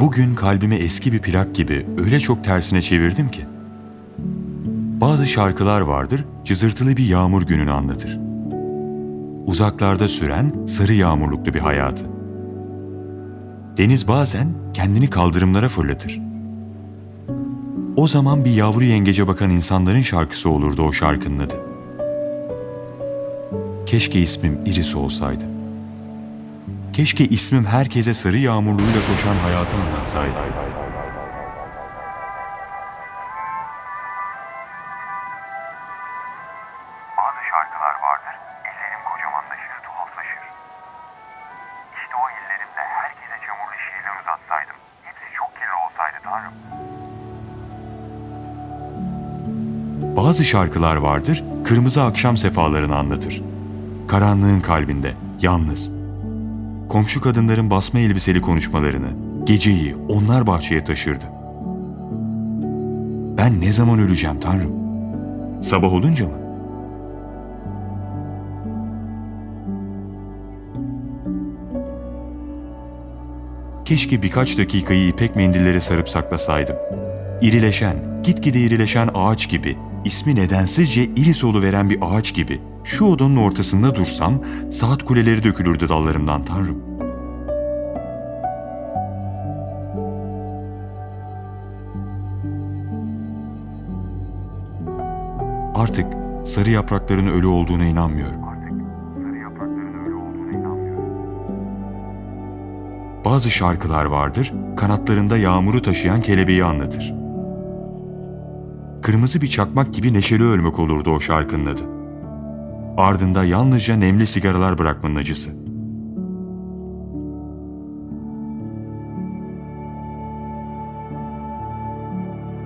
Bugün kalbimi eski bir plak gibi öyle çok tersine çevirdim ki. Bazı şarkılar vardır, cızırtılı bir yağmur gününü anlatır. Uzaklarda süren sarı yağmurluklu bir hayatı. Deniz bazen kendini kaldırımlara fırlatır. O zaman bir yavru yengece bakan insanların şarkısı olurdu o şarkının adı. Keşke ismim Iris olsaydı. Keşke ismim herkese sarı yağmurluğuyla koşan hayatı anlatsaydı. Bazı şarkılar vardır, kırmızı akşam sefalarını anlatır. Karanlığın kalbinde, yalnız. Komşu kadınların basma elbiseli konuşmalarını, geceyi onlar bahçeye taşırdı. Ben ne zaman öleceğim Tanrım? Sabah olunca mı? Keşke birkaç dakikayı ipek mendillere sarıp saklasaydım. İrileşen, gitgide irileşen ağaç gibi, ismi nedensizce iris veren bir ağaç gibi şu odanın ortasında dursam saat kuleleri dökülürdü dallarımdan tanrım. Artık sarı yaprakların ölü olduğuna inanmıyorum. Bazı şarkılar vardır, kanatlarında yağmuru taşıyan kelebeği anlatır. Kırmızı bir çakmak gibi neşeli ölmek olurdu o şarkının adı. Ardında yalnızca nemli sigaralar bırakmanın acısı.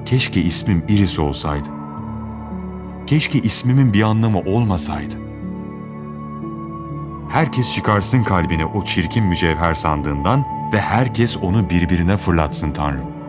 Keşke ismim Iris olsaydı. Keşke ismimin bir anlamı olmasaydı. Herkes çıkarsın kalbine o çirkin mücevher sandığından ve herkes onu birbirine fırlatsın Tanrım.